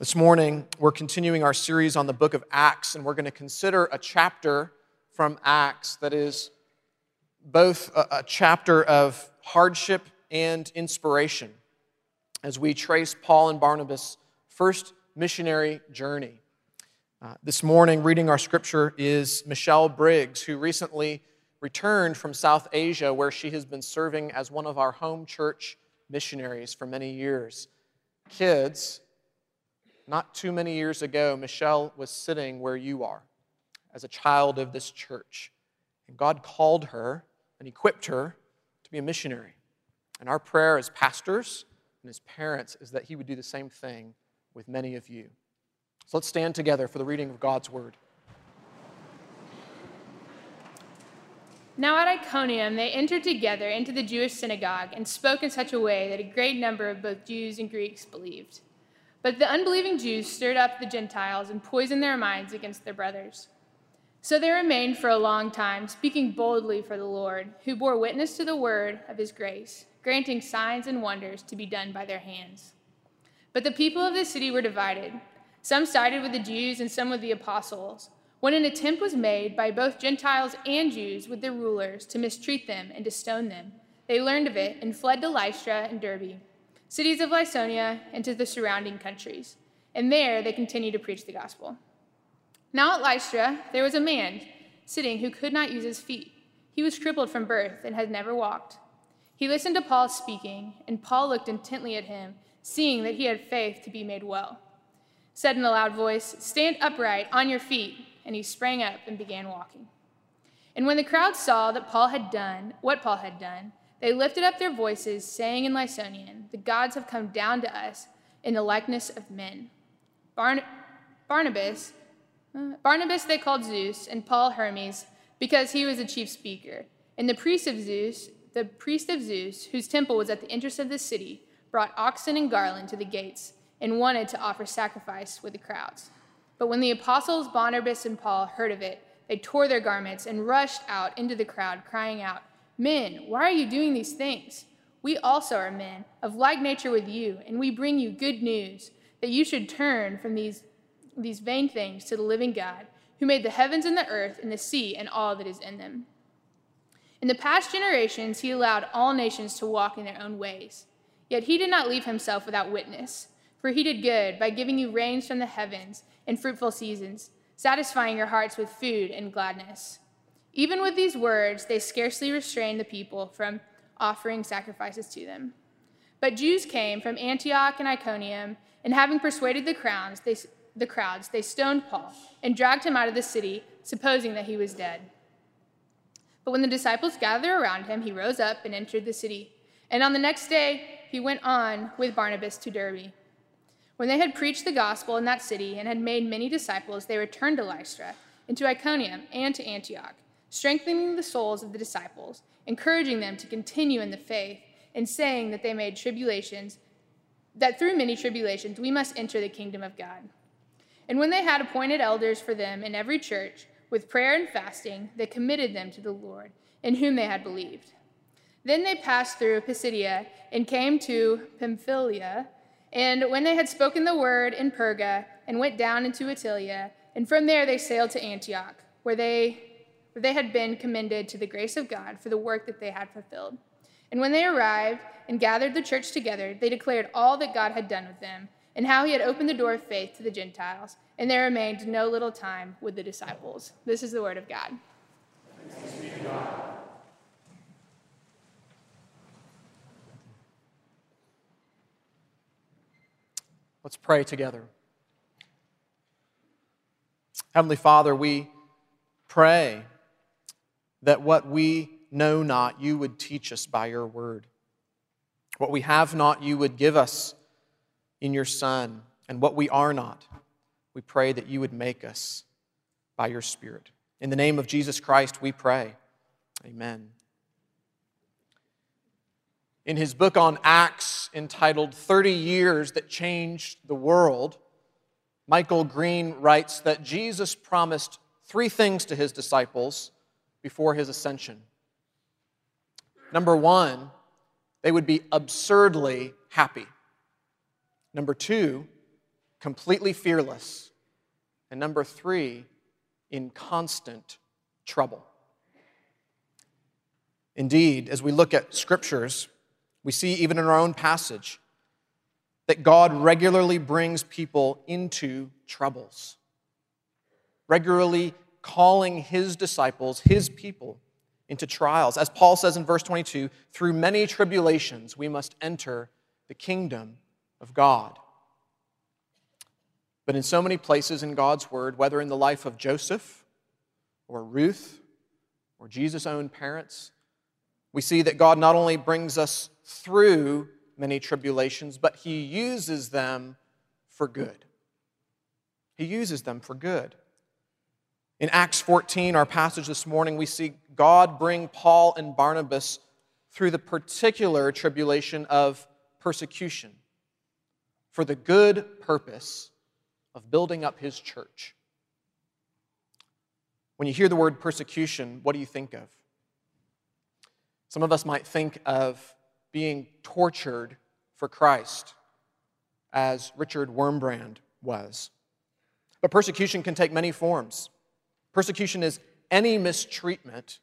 This morning, we're continuing our series on the book of Acts, and we're going to consider a chapter from Acts that is both a, a chapter of hardship and inspiration as we trace Paul and Barnabas' first missionary journey. Uh, this morning, reading our scripture is Michelle Briggs, who recently returned from South Asia, where she has been serving as one of our home church missionaries for many years. Kids, not too many years ago, Michelle was sitting where you are as a child of this church. And God called her and equipped her to be a missionary. And our prayer as pastors and as parents is that He would do the same thing with many of you. So let's stand together for the reading of God's Word. Now at Iconium, they entered together into the Jewish synagogue and spoke in such a way that a great number of both Jews and Greeks believed. But the unbelieving Jews stirred up the Gentiles and poisoned their minds against their brothers. So they remained for a long time, speaking boldly for the Lord, who bore witness to the word of his grace, granting signs and wonders to be done by their hands. But the people of the city were divided. Some sided with the Jews and some with the apostles. When an attempt was made by both Gentiles and Jews with their rulers to mistreat them and to stone them, they learned of it and fled to Lystra and Derbe cities of Lycaonia, and to the surrounding countries. And there they continued to preach the gospel. Now at Lystra, there was a man sitting who could not use his feet. He was crippled from birth and had never walked. He listened to Paul speaking, and Paul looked intently at him, seeing that he had faith to be made well. Said in a loud voice, Stand upright on your feet. And he sprang up and began walking. And when the crowd saw that Paul had done what Paul had done, they lifted up their voices, saying in Lycaonian, The gods have come down to us in the likeness of men. Barn- Barnabas, uh, Barnabas they called Zeus, and Paul Hermes, because he was the chief speaker. And the priest of Zeus, the priest of Zeus, whose temple was at the entrance of the city, brought oxen and garland to the gates, and wanted to offer sacrifice with the crowds. But when the apostles Barnabas and Paul heard of it, they tore their garments and rushed out into the crowd, crying out, Men, why are you doing these things? We also are men, of like nature with you, and we bring you good news that you should turn from these, these vain things to the living God, who made the heavens and the earth and the sea and all that is in them. In the past generations, he allowed all nations to walk in their own ways. Yet he did not leave himself without witness, for he did good by giving you rains from the heavens and fruitful seasons, satisfying your hearts with food and gladness. Even with these words, they scarcely restrained the people from offering sacrifices to them. But Jews came from Antioch and Iconium, and having persuaded the crowds, they, the crowds, they stoned Paul and dragged him out of the city, supposing that he was dead. But when the disciples gathered around him, he rose up and entered the city. And on the next day, he went on with Barnabas to Derbe. When they had preached the gospel in that city and had made many disciples, they returned to Lystra, and to Iconium, and to Antioch strengthening the souls of the disciples, encouraging them to continue in the faith, and saying that they made tribulations, that through many tribulations we must enter the kingdom of God. And when they had appointed elders for them in every church, with prayer and fasting, they committed them to the Lord, in whom they had believed. Then they passed through Pisidia and came to Pamphylia. And when they had spoken the word in Perga, and went down into Attalia, and from there they sailed to Antioch, where they for they had been commended to the grace of God for the work that they had fulfilled. And when they arrived and gathered the church together, they declared all that God had done with them, and how he had opened the door of faith to the Gentiles. And there remained no little time with the disciples. This is the word of God. Let's pray together. Heavenly Father, we pray that what we know not, you would teach us by your word. What we have not, you would give us in your Son. And what we are not, we pray that you would make us by your Spirit. In the name of Jesus Christ, we pray. Amen. In his book on Acts, entitled 30 Years That Changed the World, Michael Green writes that Jesus promised three things to his disciples before his ascension. Number one, they would be absurdly happy. Number two, completely fearless. And number three, in constant trouble. Indeed, as we look at scriptures, we see even in our own passage that God regularly brings people into troubles, regularly calling his disciples, his people, into trials. As Paul says in verse 22, through many tribulations we must enter the kingdom of God. But in so many places in God's word, whether in the life of Joseph or Ruth or Jesus' own parents, we see that God not only brings us through many tribulations, but he uses them for good. He uses them for good. In Acts 14, our passage this morning, we see God bring Paul and Barnabas through the particular tribulation of persecution for the good purpose of building up his church. When you hear the word persecution, what do you think of? Some of us might think of being tortured for Christ, as Richard Wurmbrand was. But persecution can take many forms. Persecution is any mistreatment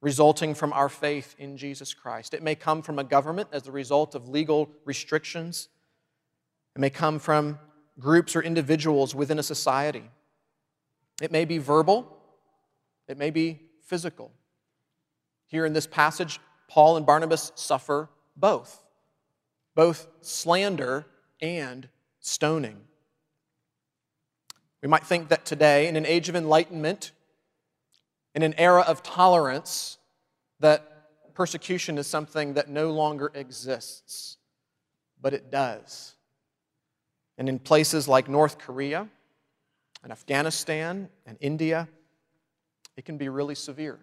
resulting from our faith in Jesus Christ. It may come from a government as the result of legal restrictions, it may come from groups or individuals within a society. It may be verbal, it may be physical. Here in this passage, Paul and Barnabas suffer both, both slander and stoning. We might think that today, in an age of enlightenment, in an era of tolerance, that persecution is something that no longer exists, but it does. And in places like North Korea and Afghanistan and India, it can be really severe.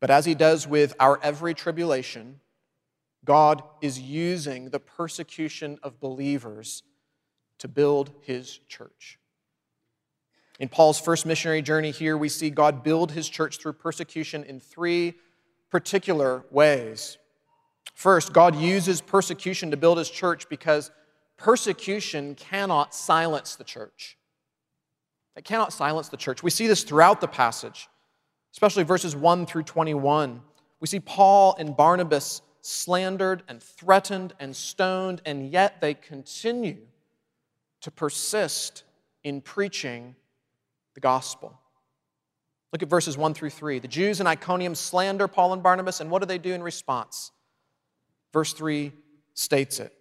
But as he does with our every tribulation, God is using the persecution of believers to build his church. In Paul's first missionary journey here, we see God build his church through persecution in three particular ways. First, God uses persecution to build his church because persecution cannot silence the church. It cannot silence the church. We see this throughout the passage, especially verses 1 through 21. We see Paul and Barnabas slandered and threatened and stoned, and yet they continue to persist in preaching the gospel. Look at verses 1 through 3. The Jews in Iconium slander Paul and Barnabas, and what do they do in response? Verse 3 states it.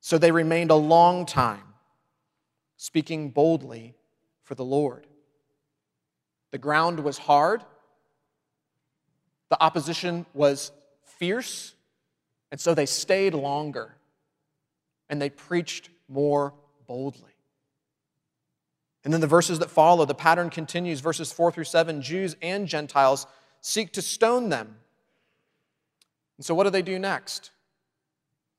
So they remained a long time, speaking boldly for the Lord. The ground was hard, the opposition was fierce, and so they stayed longer and they preached more boldly. And then the verses that follow, the pattern continues, verses 4 through 7 Jews and Gentiles seek to stone them. And so what do they do next?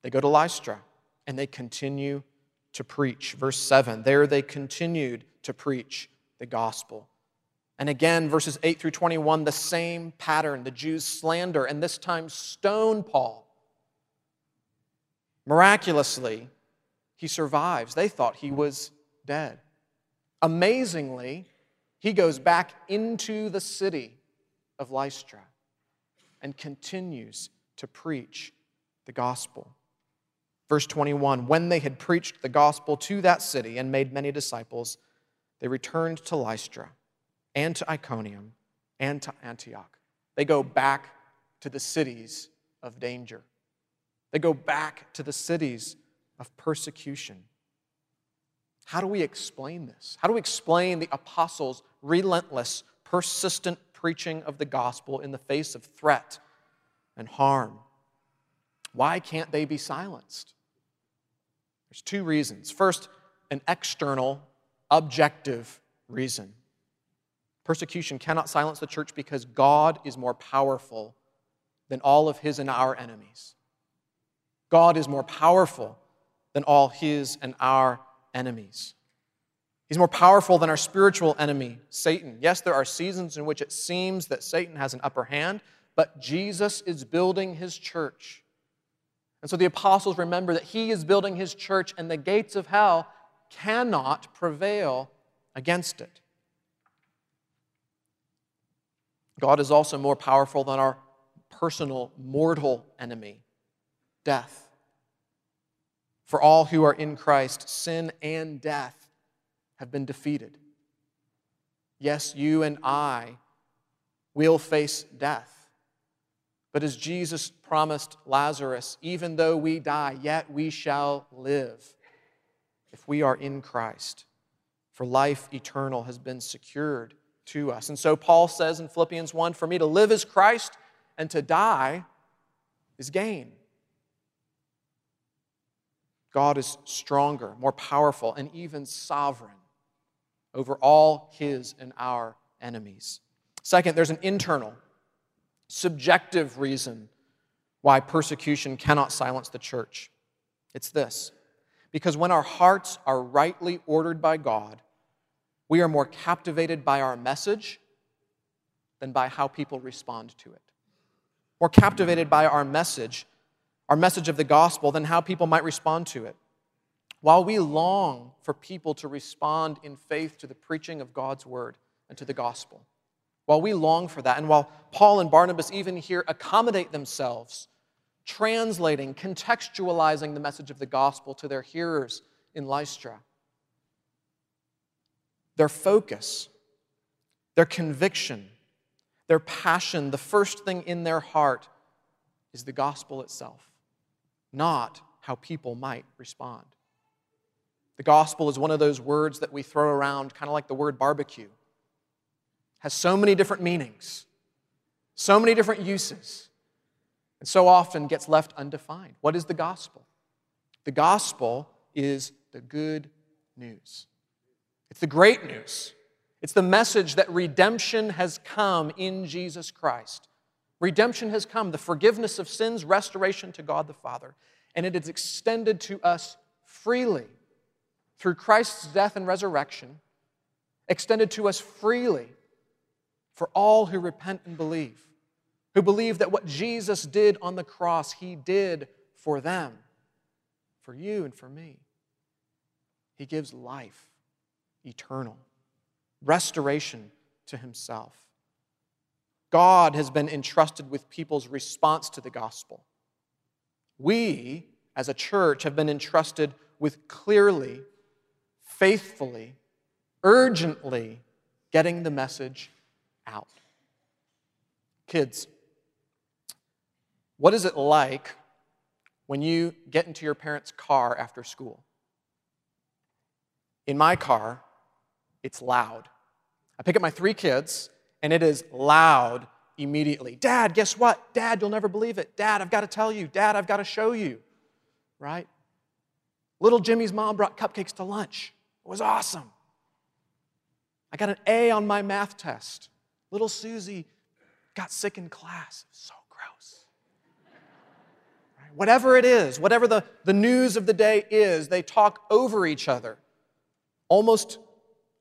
They go to Lystra and they continue to preach. Verse 7 there they continued to preach the gospel. And again, verses 8 through 21, the same pattern. The Jews slander and this time stone Paul. Miraculously, he survives. They thought he was dead. Amazingly, he goes back into the city of Lystra and continues to preach the gospel. Verse 21 When they had preached the gospel to that city and made many disciples, they returned to Lystra and to Iconium and to Antioch. They go back to the cities of danger. They go back to the cities of persecution. How do we explain this? How do we explain the apostles' relentless, persistent preaching of the gospel in the face of threat and harm? Why can't they be silenced? There's two reasons. First, an external, objective reason. Persecution cannot silence the church because God is more powerful than all of his and our enemies. God is more powerful than all his and our enemies. He's more powerful than our spiritual enemy, Satan. Yes, there are seasons in which it seems that Satan has an upper hand, but Jesus is building his church. And so the apostles remember that he is building his church, and the gates of hell cannot prevail against it. God is also more powerful than our personal mortal enemy, death. For all who are in Christ, sin and death have been defeated. Yes, you and I will face death. But as Jesus promised Lazarus, even though we die, yet we shall live if we are in Christ. For life eternal has been secured to us. And so Paul says in Philippians 1 For me to live is Christ, and to die is gain. God is stronger, more powerful, and even sovereign over all his and our enemies. Second, there's an internal, subjective reason why persecution cannot silence the church. It's this because when our hearts are rightly ordered by God, we are more captivated by our message than by how people respond to it. More captivated by our message, our message of the gospel, than how people might respond to it. While we long for people to respond in faith to the preaching of God's word and to the gospel, while we long for that, and while Paul and Barnabas even here accommodate themselves, translating, contextualizing the message of the gospel to their hearers in Lystra, their focus, their conviction, their passion, the first thing in their heart is the gospel itself, not how people might respond. The gospel is one of those words that we throw around, kind of like the word barbecue. Has so many different meanings, so many different uses, and so often gets left undefined. What is the gospel? The gospel is the good news. It's the great news. It's the message that redemption has come in Jesus Christ. Redemption has come, the forgiveness of sins, restoration to God the Father, and it is extended to us freely through Christ's death and resurrection, extended to us freely for all who repent and believe, who believe that what Jesus did on the cross, he did for them, for you and for me. He gives life eternal, restoration to himself. God has been entrusted with people's response to the gospel. We, as a church, have been entrusted with clearly faithfully, urgently getting the message out. Kids, what is it like when you get into your parents' car after school? In my car, it's loud. I pick up my three kids, and it is loud immediately. Dad, guess what? Dad, you'll never believe it. Dad, I've got to tell you. Dad, I've got to show you. Right? Little Jimmy's mom brought cupcakes to lunch. It was awesome. I got an A on my math test. Little Susie got sick in class. So gross. Right? Whatever it is, whatever the, the news of the day is, they talk over each other, almost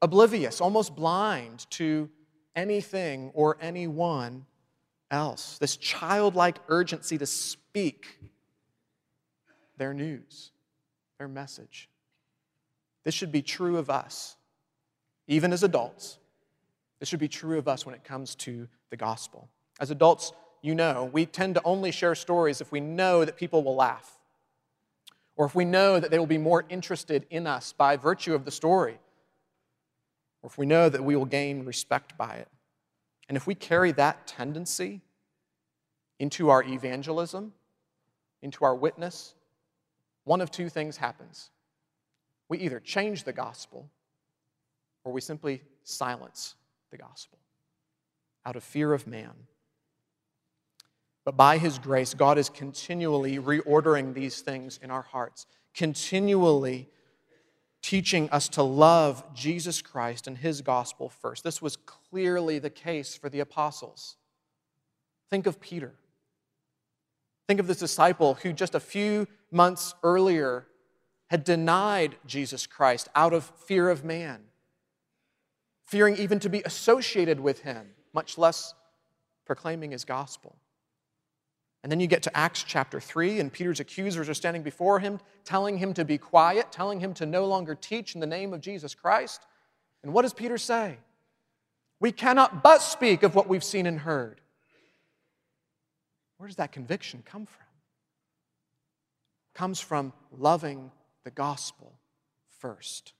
oblivious, almost blind to anything or anyone else. This childlike urgency to speak their news, their message. This should be true of us, even as adults. This should be true of us when it comes to the gospel. As adults, you know, we tend to only share stories if we know that people will laugh, or if we know that they will be more interested in us by virtue of the story, or if we know that we will gain respect by it. And if we carry that tendency into our evangelism, into our witness, one of two things happens we either change the gospel or we simply silence the gospel out of fear of man. But by His grace, God is continually reordering these things in our hearts, continually teaching us to love Jesus Christ and His gospel first. This was clearly the case for the apostles. Think of Peter. Think of this disciple who just a few months earlier had denied Jesus Christ out of fear of man, fearing even to be associated with him, much less proclaiming his gospel. And then you get to Acts chapter 3, and Peter's accusers are standing before him, telling him to be quiet, telling him to no longer teach in the name of Jesus Christ. And what does Peter say? We cannot but speak of what we've seen and heard. Where does that conviction come from? It comes from loving the gospel first,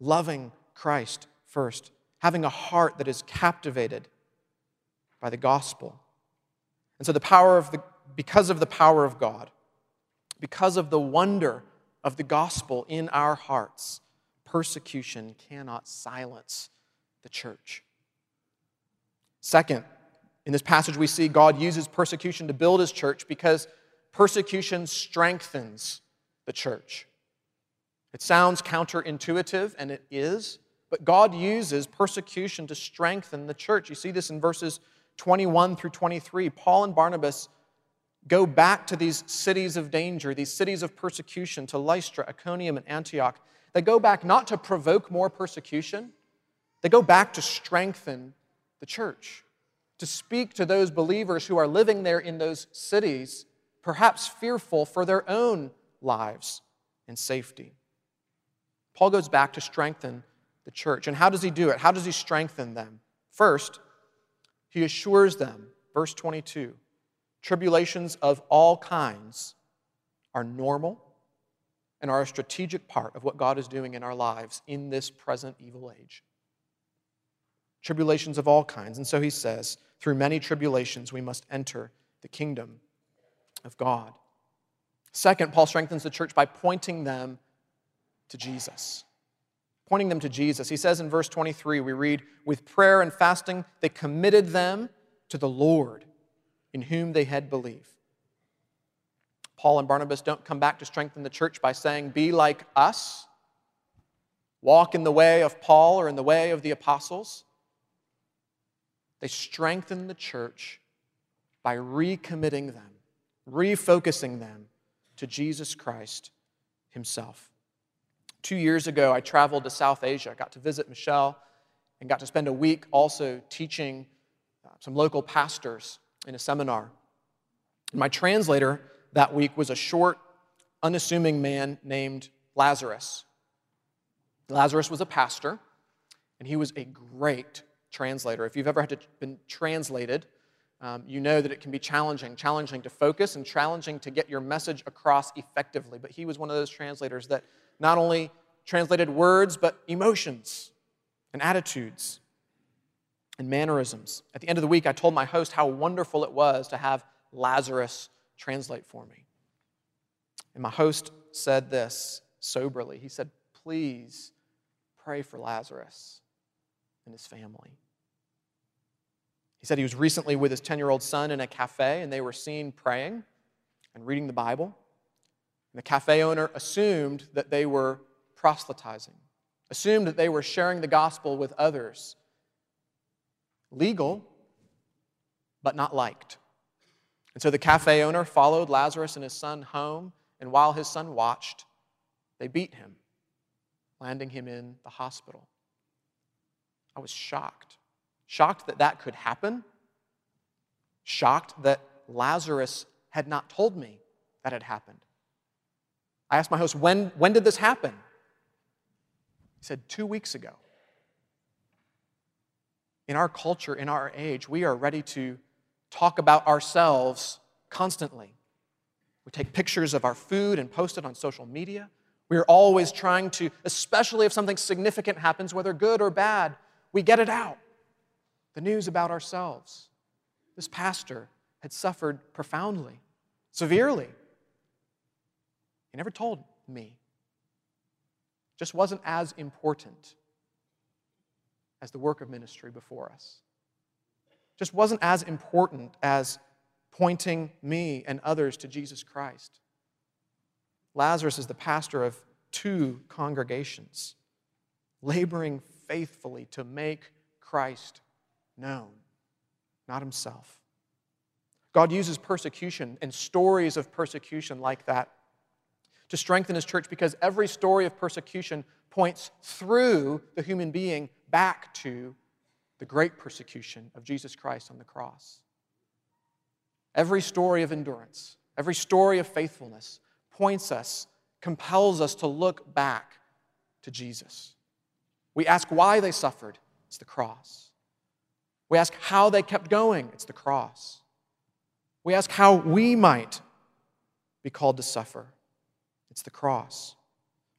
loving Christ first, having a heart that is captivated by the gospel. And so the power of the because of the power of God, because of the wonder of the gospel in our hearts, persecution cannot silence the church. Second, in this passage, we see God uses persecution to build his church because persecution strengthens the church. It sounds counterintuitive, and it is, but God uses persecution to strengthen the church. You see this in verses 21 through 23. Paul and Barnabas go back to these cities of danger, these cities of persecution, to Lystra, Iconium, and Antioch. They go back not to provoke more persecution, they go back to strengthen the church, to speak to those believers who are living there in those cities, perhaps fearful for their own lives and safety. Paul goes back to strengthen the church. And how does he do it? How does he strengthen them? First, he assures them, verse 22 Tribulations of all kinds are normal and are a strategic part of what God is doing in our lives in this present evil age. Tribulations of all kinds. And so he says, through many tribulations, we must enter the kingdom of God. Second, Paul strengthens the church by pointing them to Jesus. Pointing them to Jesus. He says in verse 23, we read, with prayer and fasting, they committed them to the Lord in whom they had believed. Paul and Barnabas don't come back to strengthen the church by saying, Be like us, walk in the way of Paul or in the way of the apostles. They strengthen the church by recommitting them, refocusing them to Jesus Christ Himself. Two years ago, I traveled to South Asia. I got to visit Michelle and got to spend a week also teaching uh, some local pastors in a seminar. And my translator that week was a short, unassuming man named Lazarus. Lazarus was a pastor, and he was a great translator. If you've ever had to been translated, um, you know that it can be challenging, challenging to focus and challenging to get your message across effectively. But he was one of those translators that not only translated words, but emotions and attitudes and mannerisms. At the end of the week, I told my host how wonderful it was to have Lazarus translate for me. And my host said this soberly. He said, Please pray for Lazarus and his family. He said he was recently with his 10 year old son in a cafe, and they were seen praying and reading the Bible. And the cafe owner assumed that they were proselytizing, assumed that they were sharing the gospel with others legal, but not liked. And so the cafe owner followed Lazarus and his son home, and while his son watched, they beat him, landing him in the hospital. I was shocked. Shocked that that could happen. Shocked that Lazarus had not told me that had happened. I asked my host, when, when did this happen? He said, two weeks ago in our culture, in our age, we are ready to talk about ourselves constantly. We take pictures of our food and post it on social media. We are always trying to, especially if something significant happens, whether good or bad, we get it out. The news about ourselves. This pastor had suffered profoundly, severely. He never told me. Just wasn't as important as the work of ministry before us. Just wasn't as important as pointing me and others to Jesus Christ. Lazarus is the pastor of two congregations, laboring faithfully to make Christ known, not himself. God uses persecution and stories of persecution like that to strengthen his church because every story of persecution points through the human being back to the great persecution of Jesus Christ on the cross. Every story of endurance, every story of faithfulness points us, compels us to look back to Jesus. We ask why they suffered, it's the cross. We ask how they kept going, it's the cross. We ask how we might be called to suffer, it's the cross.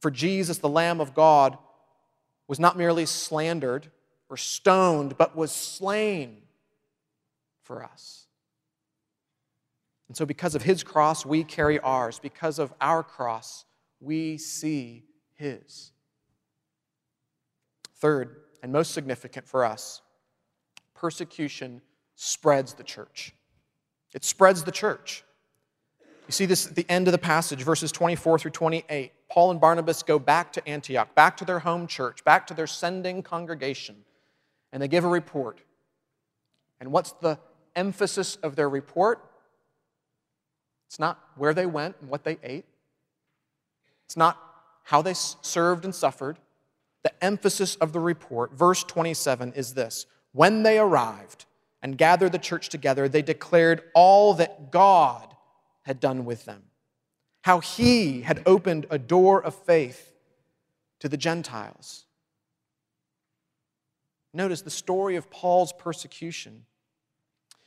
For Jesus, the Lamb of God, was not merely slandered or stoned, but was slain for us. And so, because of his cross, we carry ours. Because of our cross, we see his. Third, and most significant for us, persecution spreads the church. It spreads the church. You see this at the end of the passage, verses 24 through 28. Paul and Barnabas go back to Antioch, back to their home church, back to their sending congregation, and they give a report. And what's the emphasis of their report? It's not where they went and what they ate, it's not how they served and suffered. The emphasis of the report, verse 27, is this When they arrived and gathered the church together, they declared all that God had done with them, how he had opened a door of faith to the Gentiles. Notice the story of Paul's persecution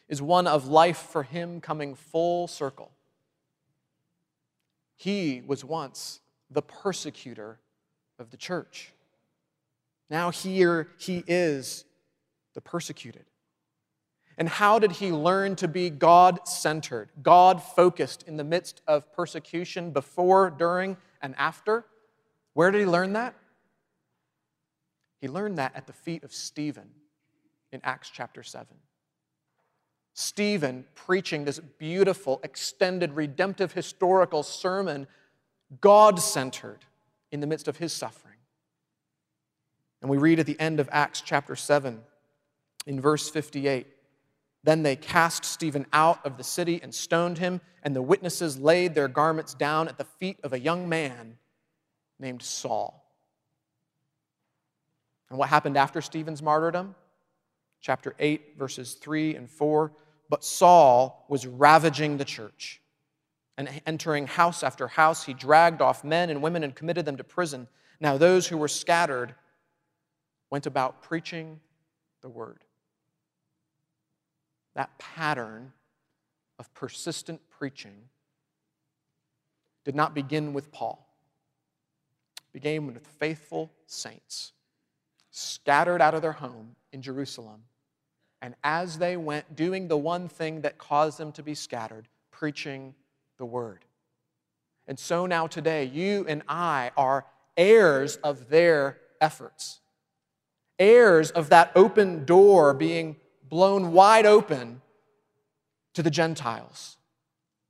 is one of life for him coming full circle. He was once the persecutor of the church. Now, here he is the persecuted. And how did he learn to be God centered, God focused in the midst of persecution before, during, and after? Where did he learn that? He learned that at the feet of Stephen in Acts chapter 7. Stephen preaching this beautiful, extended, redemptive, historical sermon, God centered in the midst of his suffering. And we read at the end of Acts chapter 7, in verse 58 Then they cast Stephen out of the city and stoned him, and the witnesses laid their garments down at the feet of a young man named Saul. And what happened after Stephen's martyrdom? Chapter 8, verses 3 and 4. But Saul was ravaging the church. And entering house after house, he dragged off men and women and committed them to prison. Now, those who were scattered went about preaching the word. That pattern of persistent preaching did not begin with Paul, it began with faithful saints scattered out of their home in Jerusalem. And as they went, doing the one thing that caused them to be scattered, preaching the word. And so now today, you and I are heirs of their efforts, heirs of that open door being blown wide open to the Gentiles.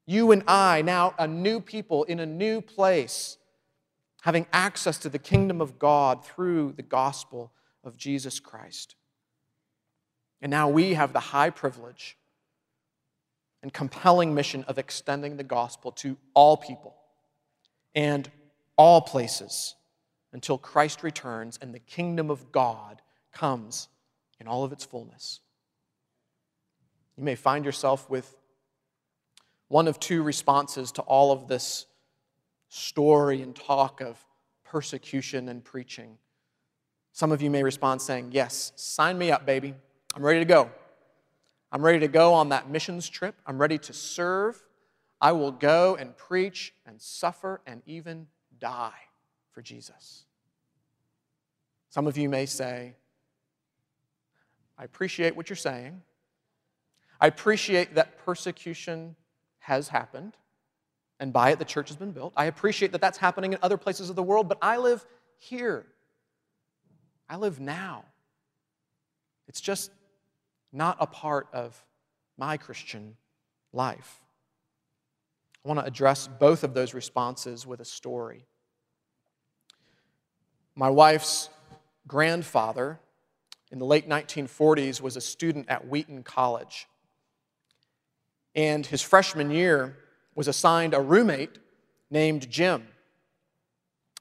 You and I, now a new people in a new place, having access to the kingdom of God through the gospel of Jesus Christ. And now we have the high privilege and compelling mission of extending the gospel to all people and all places until Christ returns and the kingdom of God comes in all of its fullness. You may find yourself with one of two responses to all of this story and talk of persecution and preaching. Some of you may respond saying, Yes, sign me up, baby. I'm ready to go. I'm ready to go on that missions trip. I'm ready to serve. I will go and preach and suffer and even die for Jesus. Some of you may say, I appreciate what you're saying. I appreciate that persecution has happened, and by it the church has been built. I appreciate that that's happening in other places of the world, but I live here. I live now. It's just not a part of my Christian life. I want to address both of those responses with a story. My wife's grandfather in the late 1940s was a student at Wheaton College. And his freshman year was assigned a roommate named Jim.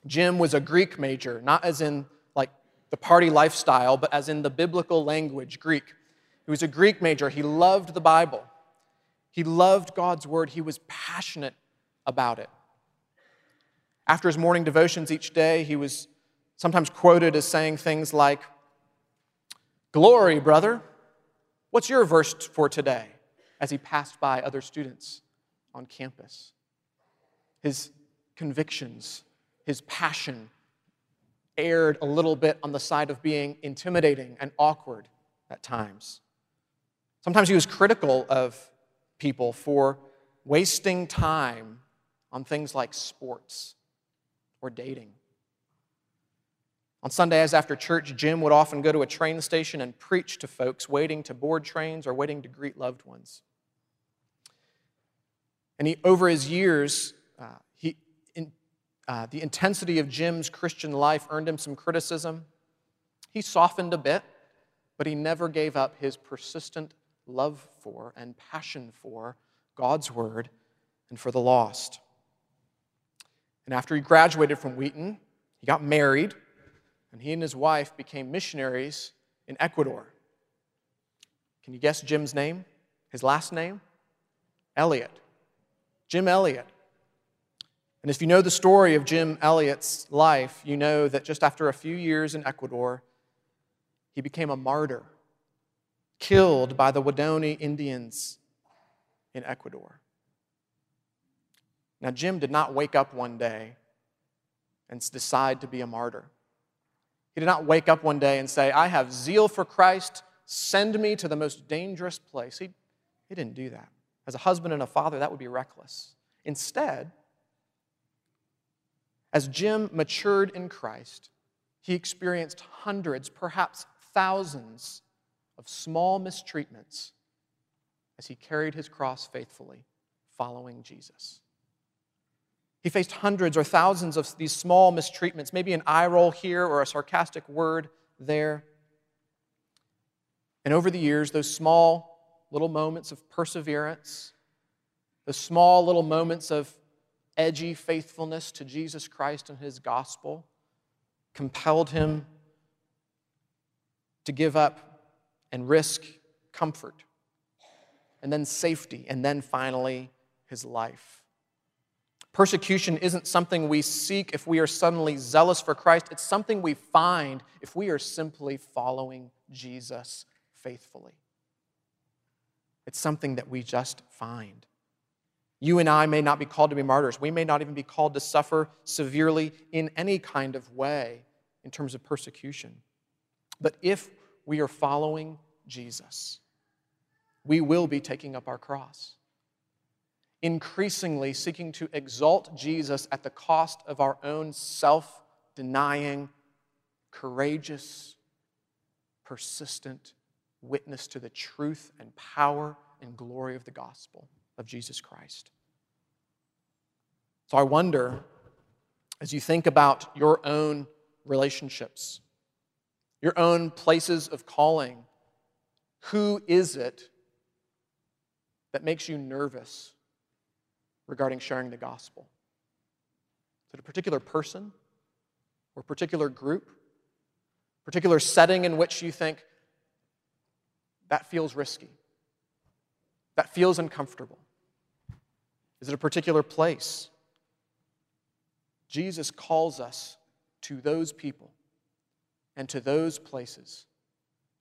Jim was a Greek major, not as in like the party lifestyle, but as in the biblical language, Greek. He was a Greek major. He loved the Bible. He loved God's word, he was passionate about it. After his morning devotions each day, he was sometimes quoted as saying things like, Glory, brother. What's your verse for today? As he passed by other students on campus. His convictions, his passion erred a little bit on the side of being intimidating and awkward at times. Sometimes he was critical of people for wasting time on things like sports or dating. On Sundays after church, Jim would often go to a train station and preach to folks waiting to board trains or waiting to greet loved ones. And he, over his years, uh, he, in, uh, the intensity of Jim's Christian life earned him some criticism. He softened a bit, but he never gave up his persistent love for and passion for God's Word and for the lost. And after he graduated from Wheaton, he got married, and he and his wife became missionaries in Ecuador. Can you guess Jim's name? His last name? Elliot. Jim Elliot. And if you know the story of Jim Elliot's life, you know that just after a few years in Ecuador, he became a martyr, killed by the Waodani Indians in Ecuador. Now, Jim did not wake up one day and decide to be a martyr. He did not wake up one day and say, I have zeal for Christ, send me to the most dangerous place. He, he didn't do that. As a husband and a father, that would be reckless. Instead, as Jim matured in Christ, he experienced hundreds, perhaps thousands, of small mistreatments as he carried his cross faithfully, following Jesus. He faced hundreds or thousands of these small mistreatments, maybe an eye roll here or a sarcastic word there. And over the years, those small little moments of perseverance, the small little moments of edgy faithfulness to Jesus Christ and his gospel compelled him to give up and risk comfort, and then safety, and then finally his life. Persecution isn't something we seek if we are suddenly zealous for Christ. It's something we find if we are simply following Jesus faithfully. It's something that we just find. You and I may not be called to be martyrs. We may not even be called to suffer severely in any kind of way in terms of persecution. But if we are following Jesus, we will be taking up our cross increasingly seeking to exalt Jesus at the cost of our own self denying, courageous, persistent witness to the truth and power and glory of the gospel of Jesus Christ. So I wonder, as you think about your own relationships, your own places of calling, who is it that makes you nervous regarding sharing the gospel? Is it a particular person or particular group, particular setting in which you think that feels risky, that feels uncomfortable? Is it a particular place? Jesus calls us to those people and to those places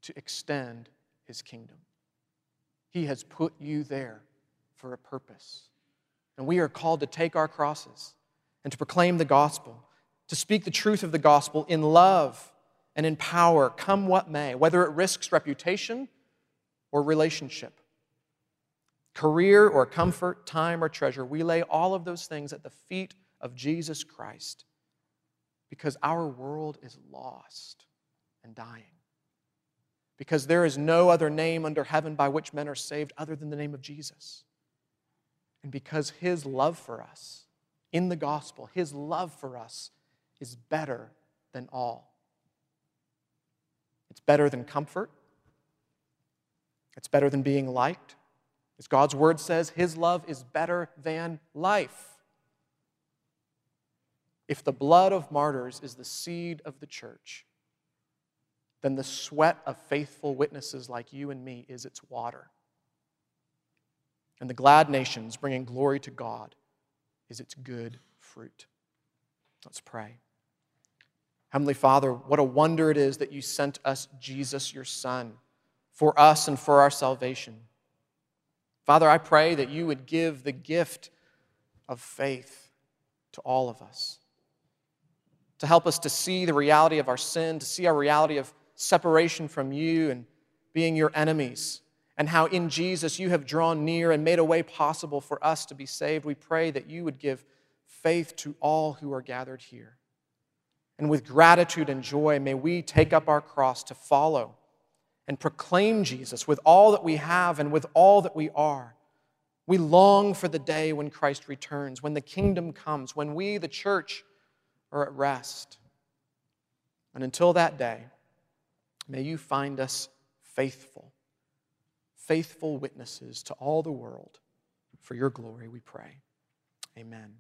to extend his kingdom. He has put you there for a purpose. And we are called to take our crosses and to proclaim the gospel, to speak the truth of the gospel in love and in power, come what may, whether it risks reputation or relationship, career or comfort, time or treasure. We lay all of those things at the feet of Jesus Christ because our world is lost and dying. Because there is no other name under heaven by which men are saved other than the name of Jesus. And because his love for us in the gospel, his love for us is better than all. It's better than comfort. It's better than being liked. As God's word says, his love is better than life. If the blood of martyrs is the seed of the church, then the sweat of faithful witnesses like you and me is its water. and the glad nations bringing glory to God is its good fruit. Let's pray. Heavenly Father, what a wonder it is that you sent us Jesus, your Son, for us and for our salvation. Father, I pray that you would give the gift of faith to all of us, to help us to see the reality of our sin, to see our reality of separation from you and being your enemies, and how in Jesus you have drawn near and made a way possible for us to be saved. We pray that you would give faith to all who are gathered here. And with gratitude and joy, may we take up our cross to follow and proclaim Jesus with all that we have and with all that we are. We long for the day when Christ returns, when the kingdom comes, when we, the church, are at rest. And until that day, may you find us faithful, faithful witnesses to all the world. For your glory, we pray. Amen.